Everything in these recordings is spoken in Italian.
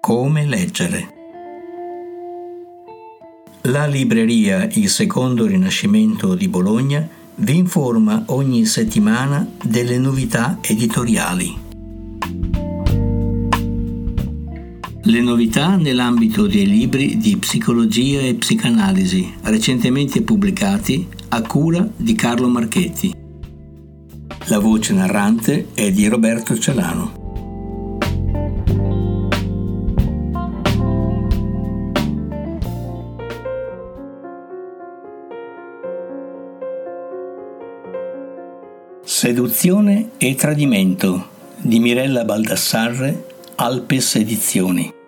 Come leggere. La libreria Il Secondo Rinascimento di Bologna vi informa ogni settimana delle novità editoriali. Le novità nell'ambito dei libri di psicologia e psicanalisi recentemente pubblicati a cura di Carlo Marchetti. La voce narrante è di Roberto Celano. Seduzione e tradimento di Mirella Baldassarre Alpes Edizioni.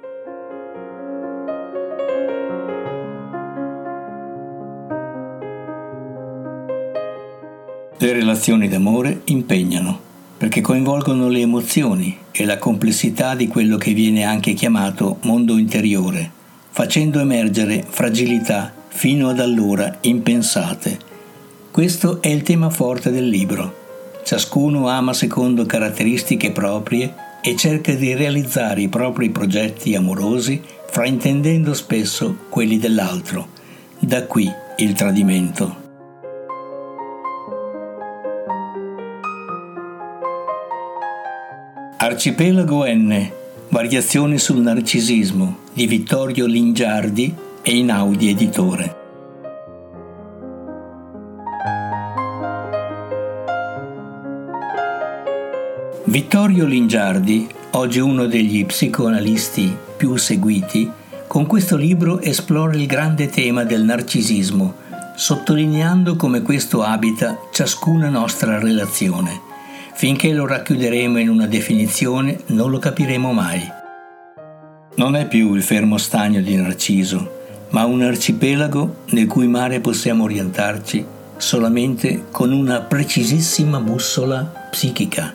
Le relazioni d'amore impegnano perché coinvolgono le emozioni e la complessità di quello che viene anche chiamato mondo interiore, facendo emergere fragilità fino ad allora impensate. Questo è il tema forte del libro. Ciascuno ama secondo caratteristiche proprie e cerca di realizzare i propri progetti amorosi fraintendendo spesso quelli dell'altro. Da qui il tradimento. Arcipelago N. Variazioni sul narcisismo di Vittorio Lingiardi e Inaudi Editore. Vittorio Lingiardi, oggi uno degli psicoanalisti più seguiti, con questo libro esplora il grande tema del narcisismo, sottolineando come questo abita ciascuna nostra relazione. Finché lo racchiuderemo in una definizione non lo capiremo mai. Non è più il fermo stagno di Narciso, ma un arcipelago nel cui mare possiamo orientarci solamente con una precisissima bussola psichica.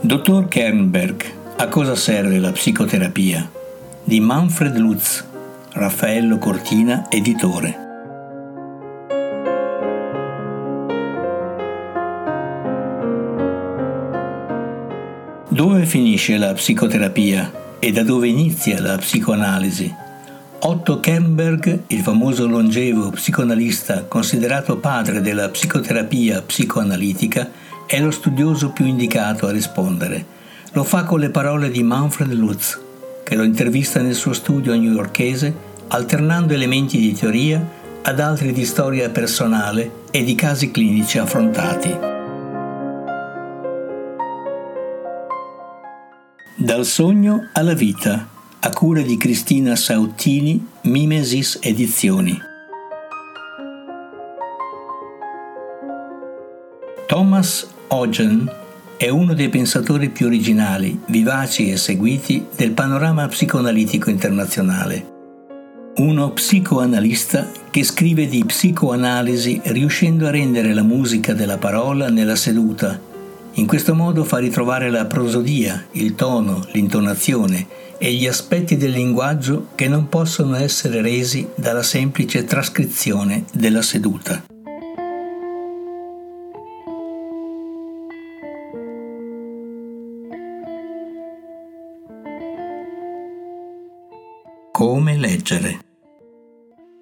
Dottor Kernberg, a cosa serve la psicoterapia? Di Manfred Lutz, Raffaello Cortina, editore. Dove finisce la psicoterapia e da dove inizia la psicoanalisi? Otto Kernberg, il famoso longevo psicoanalista considerato padre della psicoterapia psicoanalitica, è lo studioso più indicato a rispondere. Lo fa con le parole di Manfred Lutz, che lo intervista nel suo studio newyorkese, alternando elementi di teoria ad altri di storia personale e di casi clinici affrontati. Dal sogno alla vita, a cura di Cristina Sauttini, Mimesis Edizioni. Thomas Ogen è uno dei pensatori più originali, vivaci e seguiti del panorama psicoanalitico internazionale. Uno psicoanalista che scrive di psicoanalisi riuscendo a rendere la musica della parola nella seduta. In questo modo fa ritrovare la prosodia, il tono, l'intonazione e gli aspetti del linguaggio che non possono essere resi dalla semplice trascrizione della seduta. Come leggere.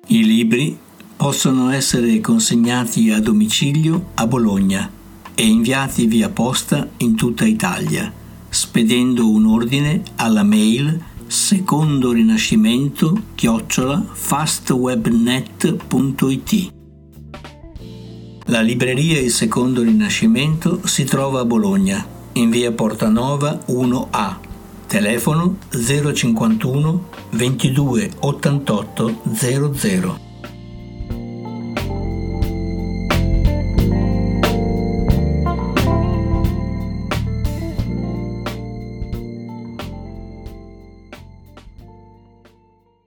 I libri possono essere consegnati a domicilio a Bologna e inviati via posta in tutta Italia, spedendo un ordine alla mail secondo rinascimento chiocciola fastwebnet.it. La libreria Il Secondo Rinascimento si trova a Bologna, in via Portanova 1A telefono 051 22 88 00